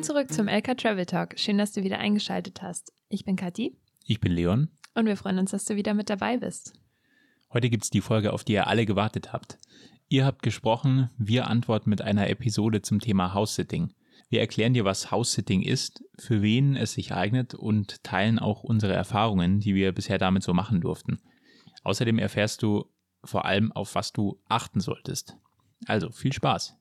Willkommen zurück zum LK Travel Talk. Schön, dass du wieder eingeschaltet hast. Ich bin Kathi. Ich bin Leon. Und wir freuen uns, dass du wieder mit dabei bist. Heute gibt es die Folge, auf die ihr alle gewartet habt. Ihr habt gesprochen, wir antworten mit einer Episode zum Thema House-Sitting. Wir erklären dir, was House-Sitting ist, für wen es sich eignet und teilen auch unsere Erfahrungen, die wir bisher damit so machen durften. Außerdem erfährst du vor allem, auf was du achten solltest. Also viel Spaß.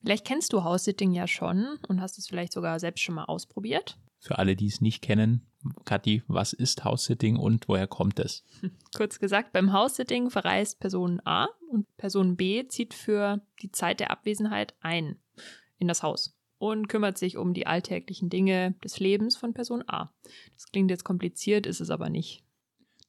Vielleicht kennst du House-Sitting ja schon und hast es vielleicht sogar selbst schon mal ausprobiert. Für alle, die es nicht kennen, Kathi, was ist House-Sitting und woher kommt es? Kurz gesagt, beim House-Sitting verreist Person A und Person B zieht für die Zeit der Abwesenheit ein in das Haus und kümmert sich um die alltäglichen Dinge des Lebens von Person A. Das klingt jetzt kompliziert, ist es aber nicht.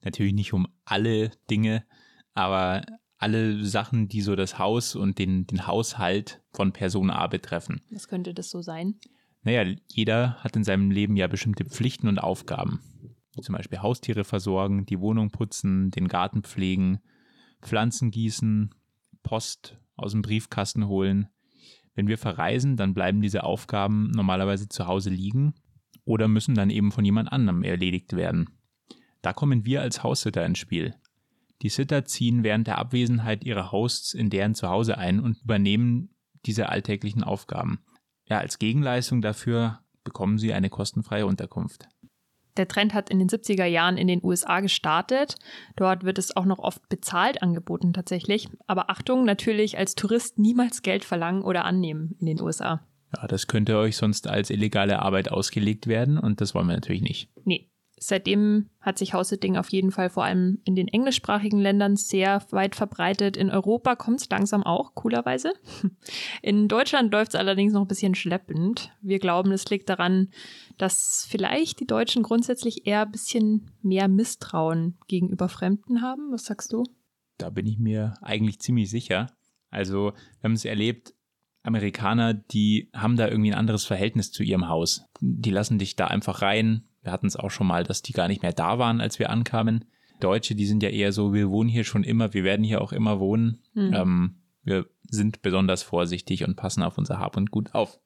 Natürlich nicht um alle Dinge, aber alle Sachen, die so das Haus und den, den Haushalt von Person A betreffen. Was könnte das so sein? Naja, jeder hat in seinem Leben ja bestimmte Pflichten und Aufgaben. Zum Beispiel Haustiere versorgen, die Wohnung putzen, den Garten pflegen, Pflanzen gießen, Post aus dem Briefkasten holen. Wenn wir verreisen, dann bleiben diese Aufgaben normalerweise zu Hause liegen oder müssen dann eben von jemand anderem erledigt werden. Da kommen wir als Haussitter ins Spiel. Die Sitter ziehen während der Abwesenheit ihrer Hosts in deren Zuhause ein und übernehmen diese alltäglichen Aufgaben. Ja, als Gegenleistung dafür bekommen sie eine kostenfreie Unterkunft. Der Trend hat in den 70er Jahren in den USA gestartet. Dort wird es auch noch oft bezahlt angeboten tatsächlich. Aber Achtung, natürlich als Tourist niemals Geld verlangen oder annehmen in den USA. Ja, das könnte euch sonst als illegale Arbeit ausgelegt werden und das wollen wir natürlich nicht. Nee, Seitdem hat sich House-Sitting auf jeden Fall vor allem in den englischsprachigen Ländern sehr weit verbreitet. In Europa kommt es langsam auch, coolerweise. In Deutschland läuft es allerdings noch ein bisschen schleppend. Wir glauben, es liegt daran, dass vielleicht die Deutschen grundsätzlich eher ein bisschen mehr Misstrauen gegenüber Fremden haben. Was sagst du? Da bin ich mir eigentlich ziemlich sicher. Also, wir haben es erlebt, Amerikaner, die haben da irgendwie ein anderes Verhältnis zu ihrem Haus. Die lassen dich da einfach rein, wir hatten es auch schon mal, dass die gar nicht mehr da waren, als wir ankamen. Deutsche, die sind ja eher so, wir wohnen hier schon immer, wir werden hier auch immer wohnen. Mhm. Ähm, wir sind besonders vorsichtig und passen auf unser Hab und Gut auf.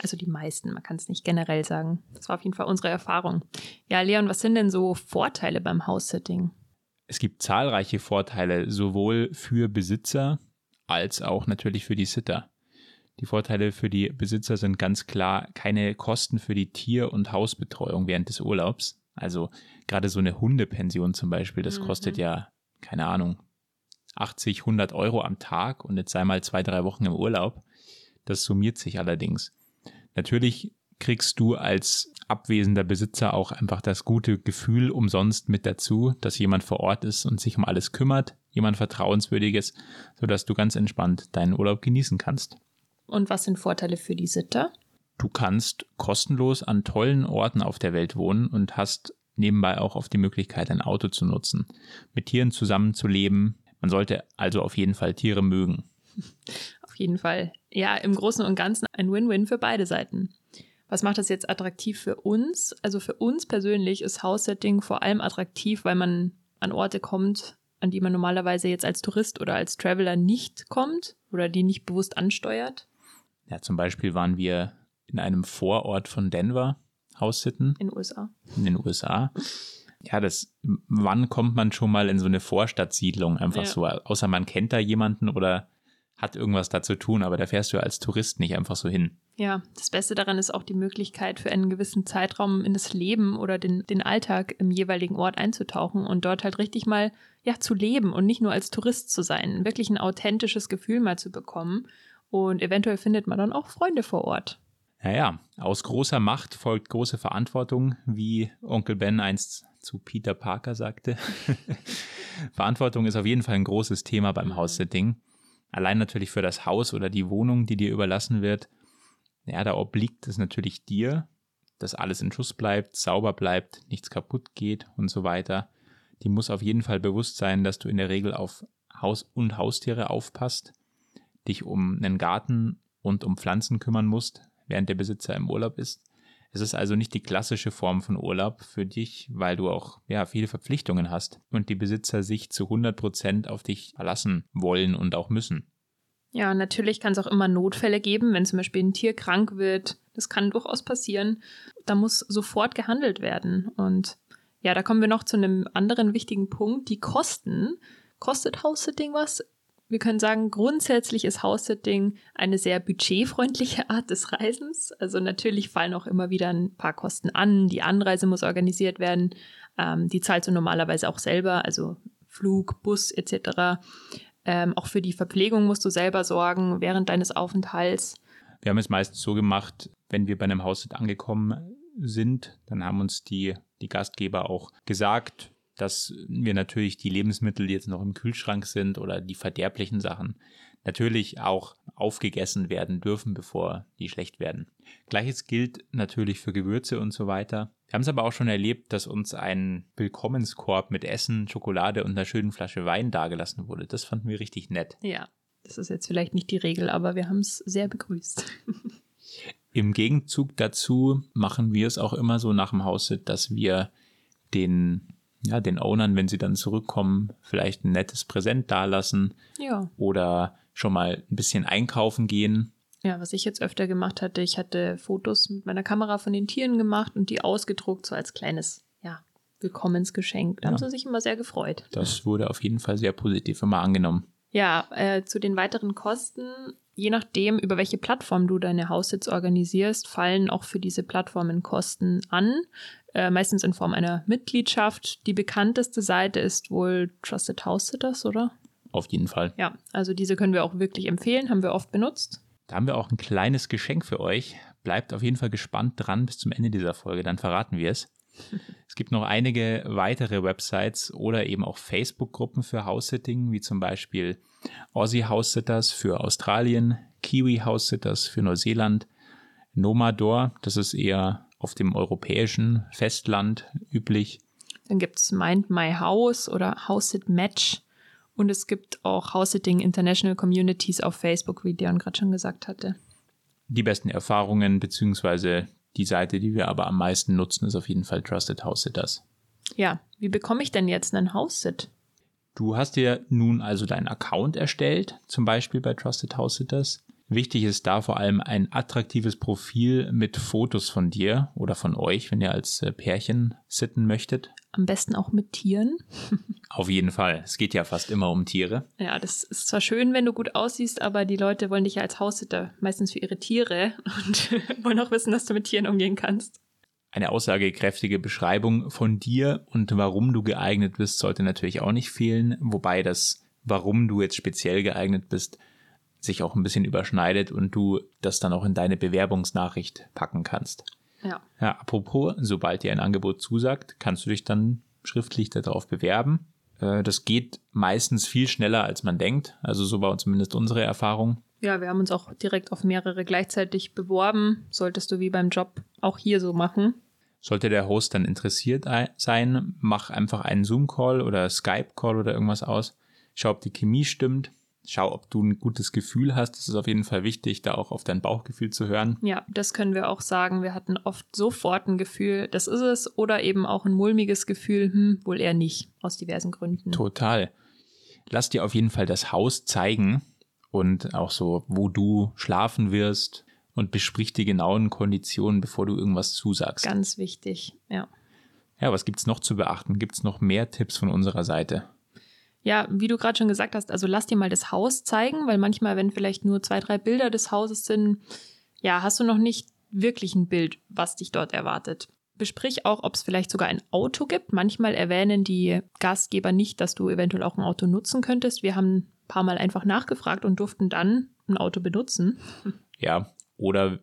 Also die meisten, man kann es nicht generell sagen. Das war auf jeden Fall unsere Erfahrung. Ja, Leon, was sind denn so Vorteile beim House-Sitting? Es gibt zahlreiche Vorteile, sowohl für Besitzer als auch natürlich für die Sitter. Die Vorteile für die Besitzer sind ganz klar keine Kosten für die Tier- und Hausbetreuung während des Urlaubs. Also gerade so eine Hundepension zum Beispiel, das mhm. kostet ja, keine Ahnung, 80, 100 Euro am Tag und jetzt sei mal zwei, drei Wochen im Urlaub. Das summiert sich allerdings. Natürlich kriegst du als abwesender Besitzer auch einfach das gute Gefühl umsonst mit dazu, dass jemand vor Ort ist und sich um alles kümmert, jemand Vertrauenswürdiges, sodass du ganz entspannt deinen Urlaub genießen kannst. Und was sind Vorteile für die Sitter? Du kannst kostenlos an tollen Orten auf der Welt wohnen und hast nebenbei auch auf die Möglichkeit, ein Auto zu nutzen, mit Tieren zusammenzuleben. Man sollte also auf jeden Fall Tiere mögen. Auf jeden Fall. Ja, im Großen und Ganzen ein Win-Win für beide Seiten. Was macht das jetzt attraktiv für uns? Also für uns persönlich ist House-Setting vor allem attraktiv, weil man an Orte kommt, an die man normalerweise jetzt als Tourist oder als Traveler nicht kommt oder die nicht bewusst ansteuert. Ja, zum Beispiel waren wir in einem Vorort von Denver Haussitten. In den USA. In den USA. Ja, das, wann kommt man schon mal in so eine Vorstadtsiedlung einfach ja. so, außer man kennt da jemanden oder hat irgendwas da zu tun, aber da fährst du als Tourist nicht einfach so hin. Ja, das Beste daran ist auch die Möglichkeit, für einen gewissen Zeitraum in das Leben oder den, den Alltag im jeweiligen Ort einzutauchen und dort halt richtig mal ja zu leben und nicht nur als Tourist zu sein, wirklich ein authentisches Gefühl mal zu bekommen und eventuell findet man dann auch Freunde vor Ort. Naja, aus großer Macht folgt große Verantwortung, wie Onkel Ben einst zu Peter Parker sagte. Verantwortung ist auf jeden Fall ein großes Thema beim mhm. House-Sitting. Allein natürlich für das Haus oder die Wohnung, die dir überlassen wird. Ja, da obliegt es natürlich dir, dass alles in Schuss bleibt, sauber bleibt, nichts kaputt geht und so weiter. Die muss auf jeden Fall bewusst sein, dass du in der Regel auf Haus und Haustiere aufpasst dich um einen Garten und um Pflanzen kümmern musst, während der Besitzer im Urlaub ist. Es ist also nicht die klassische Form von Urlaub für dich, weil du auch ja, viele Verpflichtungen hast und die Besitzer sich zu 100 Prozent auf dich verlassen wollen und auch müssen. Ja, natürlich kann es auch immer Notfälle geben, wenn zum Beispiel ein Tier krank wird. Das kann durchaus passieren. Da muss sofort gehandelt werden. Und ja, da kommen wir noch zu einem anderen wichtigen Punkt. Die Kosten. Kostet House-Sitting was? Wir können sagen, grundsätzlich ist House-Sitting eine sehr budgetfreundliche Art des Reisens. Also natürlich fallen auch immer wieder ein paar Kosten an. Die Anreise muss organisiert werden. Ähm, die zahlst du normalerweise auch selber, also Flug, Bus etc. Ähm, auch für die Verpflegung musst du selber sorgen während deines Aufenthalts. Wir haben es meistens so gemacht, wenn wir bei einem Haussit angekommen sind, dann haben uns die, die Gastgeber auch gesagt, dass wir natürlich die Lebensmittel, die jetzt noch im Kühlschrank sind oder die verderblichen Sachen, natürlich auch aufgegessen werden dürfen, bevor die schlecht werden. Gleiches gilt natürlich für Gewürze und so weiter. Wir haben es aber auch schon erlebt, dass uns ein Willkommenskorb mit Essen, Schokolade und einer schönen Flasche Wein dagelassen wurde. Das fanden wir richtig nett. Ja, das ist jetzt vielleicht nicht die Regel, aber wir haben es sehr begrüßt. Im Gegenzug dazu machen wir es auch immer so nach dem Haussit, dass wir den ja, den Ownern, wenn sie dann zurückkommen, vielleicht ein nettes Präsent dalassen. Ja. Oder schon mal ein bisschen einkaufen gehen. Ja, was ich jetzt öfter gemacht hatte, ich hatte Fotos mit meiner Kamera von den Tieren gemacht und die ausgedruckt, so als kleines, ja, Willkommensgeschenk. Da ja. haben sie sich immer sehr gefreut. Das wurde auf jeden Fall sehr positiv immer angenommen. Ja, äh, zu den weiteren Kosten. Je nachdem, über welche Plattform du deine Haussitz organisierst, fallen auch für diese Plattformen Kosten an. Äh, meistens in Form einer Mitgliedschaft. Die bekannteste Seite ist wohl Trusted House Sitters, oder? Auf jeden Fall. Ja, also diese können wir auch wirklich empfehlen, haben wir oft benutzt. Da haben wir auch ein kleines Geschenk für euch. Bleibt auf jeden Fall gespannt dran bis zum Ende dieser Folge, dann verraten wir es. Es gibt noch einige weitere Websites oder eben auch Facebook-Gruppen für House-Sitting, wie zum Beispiel Aussie House-Sitters für Australien, Kiwi House-Sitters für Neuseeland, Nomador, das ist eher auf dem europäischen Festland üblich. Dann gibt es Mind My House oder House It Match. Und es gibt auch House Sitting International Communities auf Facebook, wie Dion gerade schon gesagt hatte. Die besten Erfahrungen, beziehungsweise die Seite, die wir aber am meisten nutzen, ist auf jeden Fall Trusted House Sitters. Ja, wie bekomme ich denn jetzt einen House Sit? Du hast dir nun also deinen Account erstellt, zum Beispiel bei Trusted House Sitters. Wichtig ist da vor allem ein attraktives Profil mit Fotos von dir oder von euch, wenn ihr als äh, Pärchen sitten möchtet. Am besten auch mit Tieren. Auf jeden Fall. Es geht ja fast immer um Tiere. Ja, das ist zwar schön, wenn du gut aussiehst, aber die Leute wollen dich ja als Haussitter meistens für ihre Tiere und wollen auch wissen, dass du mit Tieren umgehen kannst. Eine aussagekräftige Beschreibung von dir und warum du geeignet bist, sollte natürlich auch nicht fehlen, wobei das, warum du jetzt speziell geeignet bist, sich auch ein bisschen überschneidet und du das dann auch in deine Bewerbungsnachricht packen kannst. Ja. Ja, apropos, sobald dir ein Angebot zusagt, kannst du dich dann schriftlich darauf bewerben. Äh, das geht meistens viel schneller, als man denkt. Also so war zumindest unsere Erfahrung. Ja, wir haben uns auch direkt auf mehrere gleichzeitig beworben. Solltest du wie beim Job auch hier so machen. Sollte der Host dann interessiert sein, mach einfach einen Zoom-Call oder Skype-Call oder irgendwas aus. Schau, ob die Chemie stimmt schau, ob du ein gutes Gefühl hast. Es ist auf jeden Fall wichtig, da auch auf dein Bauchgefühl zu hören. Ja, das können wir auch sagen. Wir hatten oft sofort ein Gefühl, das ist es, oder eben auch ein mulmiges Gefühl, hm, wohl eher nicht, aus diversen Gründen. Total. Lass dir auf jeden Fall das Haus zeigen und auch so, wo du schlafen wirst und besprich die genauen Konditionen, bevor du irgendwas zusagst. Ganz wichtig, ja. Ja, was gibt's noch zu beachten? Gibt's noch mehr Tipps von unserer Seite? Ja, wie du gerade schon gesagt hast, also lass dir mal das Haus zeigen, weil manchmal, wenn vielleicht nur zwei, drei Bilder des Hauses sind, ja, hast du noch nicht wirklich ein Bild, was dich dort erwartet. Besprich auch, ob es vielleicht sogar ein Auto gibt. Manchmal erwähnen die Gastgeber nicht, dass du eventuell auch ein Auto nutzen könntest. Wir haben paar Mal einfach nachgefragt und durften dann ein Auto benutzen. Ja, oder,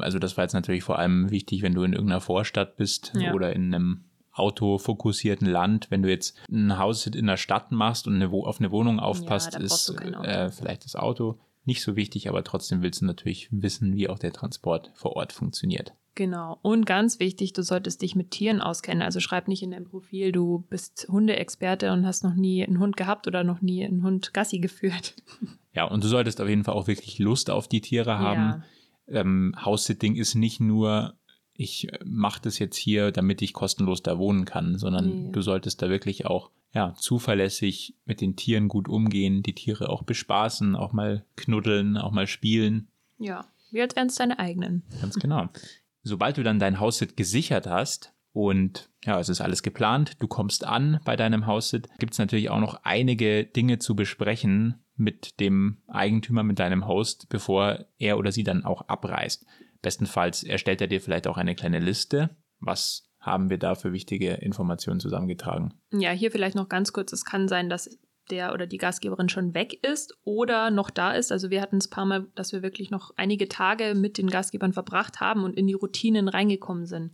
also das war jetzt natürlich vor allem wichtig, wenn du in irgendeiner Vorstadt bist ja. oder in einem autofokussierten Land. Wenn du jetzt ein Haus in der Stadt machst und eine, auf eine Wohnung aufpasst, ja, ist äh, vielleicht das Auto nicht so wichtig, aber trotzdem willst du natürlich wissen, wie auch der Transport vor Ort funktioniert. Genau. Und ganz wichtig, du solltest dich mit Tieren auskennen. Also schreib nicht in dein Profil, du bist Hundeexperte und hast noch nie einen Hund gehabt oder noch nie einen Hund Gassi geführt. Ja, und du solltest auf jeden Fall auch wirklich Lust auf die Tiere haben. Ja. Ähm, House-Sitting ist nicht nur ich äh, mache das jetzt hier, damit ich kostenlos da wohnen kann, sondern nee. du solltest da wirklich auch ja, zuverlässig mit den Tieren gut umgehen, die Tiere auch bespaßen, auch mal knuddeln, auch mal spielen. Ja. Wie als wären es deine eigenen. Ganz genau. Sobald du dann dein Haussit gesichert hast und ja, es ist alles geplant, du kommst an bei deinem Haussit, gibt es natürlich auch noch einige Dinge zu besprechen mit dem Eigentümer, mit deinem Host, bevor er oder sie dann auch abreist. Bestenfalls erstellt er dir vielleicht auch eine kleine Liste. Was haben wir da für wichtige Informationen zusammengetragen? Ja, hier vielleicht noch ganz kurz. Es kann sein, dass der oder die Gastgeberin schon weg ist oder noch da ist. Also wir hatten es ein paar Mal, dass wir wirklich noch einige Tage mit den Gastgebern verbracht haben und in die Routinen reingekommen sind.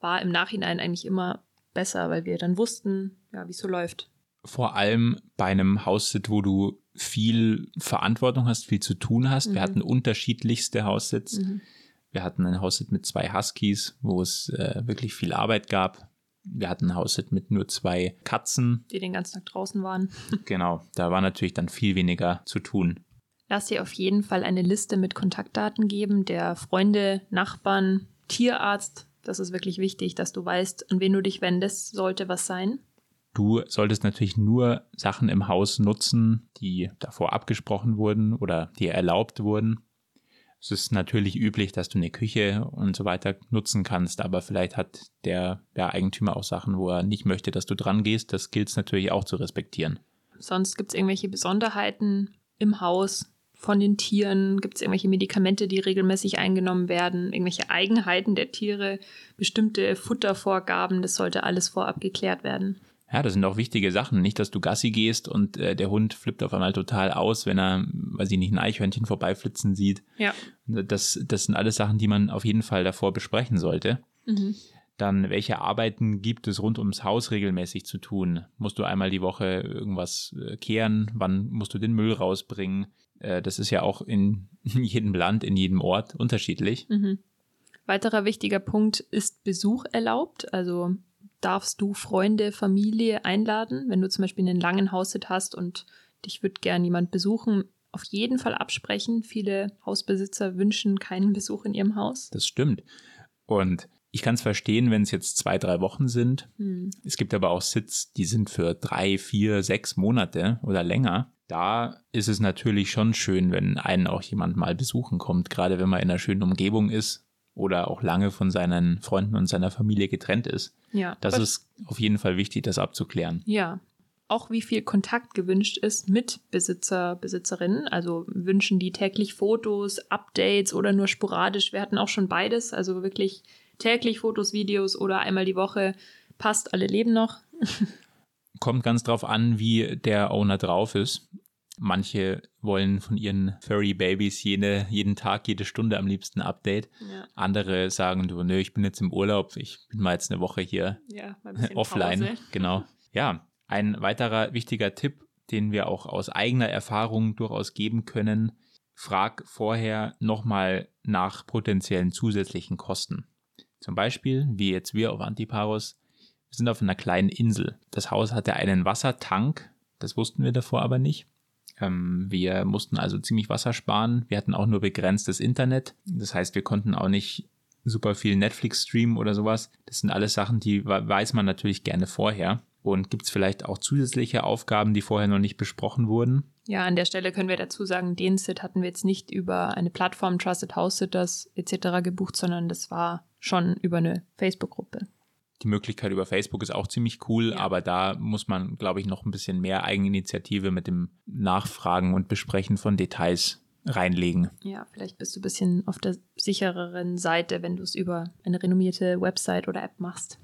War im Nachhinein eigentlich immer besser, weil wir dann wussten, ja, wie es so läuft. Vor allem bei einem Haussit, wo du viel Verantwortung hast, viel zu tun hast. Mhm. Wir hatten unterschiedlichste Haussits. Mhm. Wir hatten ein Haussit mit zwei Huskies, wo es äh, wirklich viel Arbeit gab. Wir hatten ein Haussit mit nur zwei Katzen. Die den ganzen Tag draußen waren. genau, da war natürlich dann viel weniger zu tun. Lass dir auf jeden Fall eine Liste mit Kontaktdaten geben, der Freunde, Nachbarn, Tierarzt. Das ist wirklich wichtig, dass du weißt, an wen du dich wendest, sollte was sein. Du solltest natürlich nur Sachen im Haus nutzen, die davor abgesprochen wurden oder dir erlaubt wurden. Es ist natürlich üblich, dass du eine Küche und so weiter nutzen kannst, aber vielleicht hat der, der Eigentümer auch Sachen, wo er nicht möchte, dass du dran gehst. Das gilt es natürlich auch zu respektieren. Sonst gibt es irgendwelche Besonderheiten im Haus von den Tieren? Gibt es irgendwelche Medikamente, die regelmäßig eingenommen werden? Irgendwelche Eigenheiten der Tiere? Bestimmte Futtervorgaben? Das sollte alles vorab geklärt werden. Ja, das sind auch wichtige Sachen. Nicht, dass du Gassi gehst und äh, der Hund flippt auf einmal total aus, wenn er, weiß ich nicht, ein Eichhörnchen vorbeiflitzen sieht. Ja. Das, das sind alles Sachen, die man auf jeden Fall davor besprechen sollte. Mhm. Dann, welche Arbeiten gibt es rund ums Haus regelmäßig zu tun? Musst du einmal die Woche irgendwas äh, kehren? Wann musst du den Müll rausbringen? Äh, das ist ja auch in jedem Land, in jedem Ort unterschiedlich. Mhm. Weiterer wichtiger Punkt ist Besuch erlaubt. Also darfst du Freunde, Familie einladen, wenn du zum Beispiel einen langen Haussit hast und dich wird gern jemand besuchen, auf jeden Fall absprechen. Viele Hausbesitzer wünschen keinen Besuch in ihrem Haus. Das stimmt. Und ich kann es verstehen, wenn es jetzt zwei, drei Wochen sind. Hm. Es gibt aber auch Sits, die sind für drei, vier, sechs Monate oder länger. Da ist es natürlich schon schön, wenn einen auch jemand mal besuchen kommt, gerade wenn man in einer schönen Umgebung ist oder auch lange von seinen Freunden und seiner Familie getrennt ist. Ja. Das ist auf jeden Fall wichtig, das abzuklären. Ja. Auch wie viel Kontakt gewünscht ist mit Besitzer, Besitzerinnen. Also wünschen die täglich Fotos, Updates oder nur sporadisch. Wir hatten auch schon beides. Also wirklich täglich Fotos, Videos oder einmal die Woche. Passt, alle leben noch. Kommt ganz drauf an, wie der Owner drauf ist. Manche wollen von ihren Furry Babys jede, jeden Tag, jede Stunde am liebsten Update. Ja. Andere sagen, du, nö, ich bin jetzt im Urlaub, ich bin mal jetzt eine Woche hier ja, offline. Pause. Genau. Ja, ein weiterer wichtiger Tipp, den wir auch aus eigener Erfahrung durchaus geben können, frag vorher nochmal nach potenziellen zusätzlichen Kosten. Zum Beispiel, wie jetzt wir auf Antiparos, wir sind auf einer kleinen Insel. Das Haus hatte einen Wassertank, das wussten wir davor aber nicht. Ähm, wir mussten also ziemlich Wasser sparen. Wir hatten auch nur begrenztes Internet. Das heißt, wir konnten auch nicht super viel Netflix streamen oder sowas. Das sind alles Sachen, die weiß man natürlich gerne vorher. Und gibt es vielleicht auch zusätzliche Aufgaben, die vorher noch nicht besprochen wurden? Ja, an der Stelle können wir dazu sagen, den Sit hatten wir jetzt nicht über eine Plattform Trusted House Sitters etc. gebucht, sondern das war schon über eine Facebook-Gruppe. Die Möglichkeit über Facebook ist auch ziemlich cool, ja. aber da muss man, glaube ich, noch ein bisschen mehr Eigeninitiative mit dem Nachfragen und Besprechen von Details reinlegen. Ja, vielleicht bist du ein bisschen auf der sichereren Seite, wenn du es über eine renommierte Website oder App machst.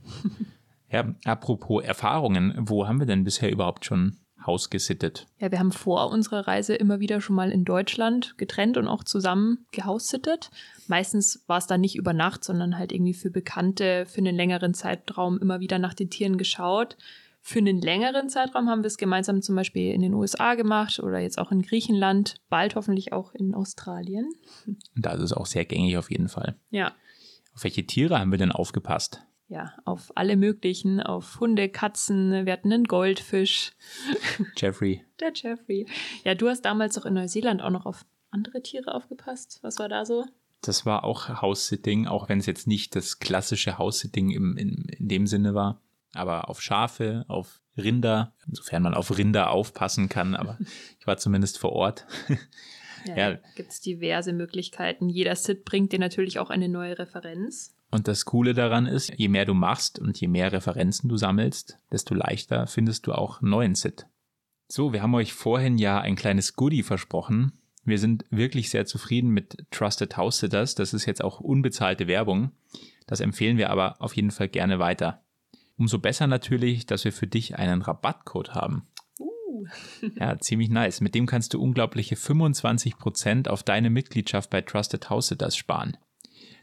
ja, apropos Erfahrungen, wo haben wir denn bisher überhaupt schon Haus gesittet? Ja, wir haben vor unserer Reise immer wieder schon mal in Deutschland getrennt und auch zusammen gehaussittet. Meistens war es dann nicht über Nacht, sondern halt irgendwie für Bekannte für einen längeren Zeitraum immer wieder nach den Tieren geschaut. Für einen längeren Zeitraum haben wir es gemeinsam zum Beispiel in den USA gemacht oder jetzt auch in Griechenland, bald hoffentlich auch in Australien. Da ist es auch sehr gängig auf jeden Fall. Ja. Auf welche Tiere haben wir denn aufgepasst? Ja, auf alle möglichen, auf Hunde, Katzen, wir hatten einen Goldfisch. Jeffrey. Der Jeffrey. Ja, du hast damals auch in Neuseeland auch noch auf andere Tiere aufgepasst. Was war da so? Das war auch House-Sitting, auch wenn es jetzt nicht das klassische House-Sitting im, in, in dem Sinne war. Aber auf Schafe, auf Rinder, insofern man auf Rinder aufpassen kann, aber ich war zumindest vor Ort. Ja, Ja. Gibt es diverse Möglichkeiten. Jeder Sit bringt dir natürlich auch eine neue Referenz. Und das Coole daran ist, je mehr du machst und je mehr Referenzen du sammelst, desto leichter findest du auch neuen Sit. So, wir haben euch vorhin ja ein kleines Goodie versprochen. Wir sind wirklich sehr zufrieden mit Trusted House Sitters. Das ist jetzt auch unbezahlte Werbung. Das empfehlen wir aber auf jeden Fall gerne weiter. Umso besser natürlich, dass wir für dich einen Rabattcode haben. Uh. Ja, ziemlich nice. Mit dem kannst du unglaubliche 25% auf deine Mitgliedschaft bei Trusted House Sitters sparen.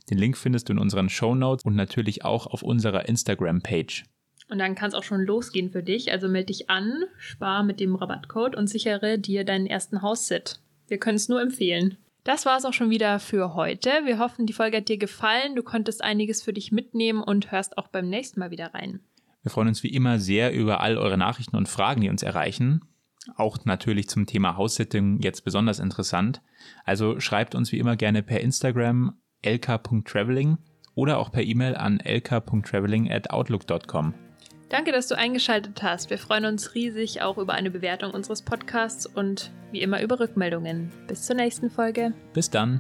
Den Link findest du in unseren Show Notes und natürlich auch auf unserer Instagram-Page. Und dann kann es auch schon losgehen für dich. Also melde dich an, spar mit dem Rabattcode und sichere dir deinen ersten Haussit. Wir können es nur empfehlen. Das war es auch schon wieder für heute. Wir hoffen, die Folge hat dir gefallen. Du konntest einiges für dich mitnehmen und hörst auch beim nächsten Mal wieder rein. Wir freuen uns wie immer sehr über all eure Nachrichten und Fragen, die uns erreichen. Auch natürlich zum Thema House-Sitting jetzt besonders interessant. Also schreibt uns wie immer gerne per Instagram lk.traveling oder auch per E-Mail an lk.traveling at outlook.com. Danke, dass du eingeschaltet hast. Wir freuen uns riesig auch über eine Bewertung unseres Podcasts und wie immer über Rückmeldungen. Bis zur nächsten Folge. Bis dann!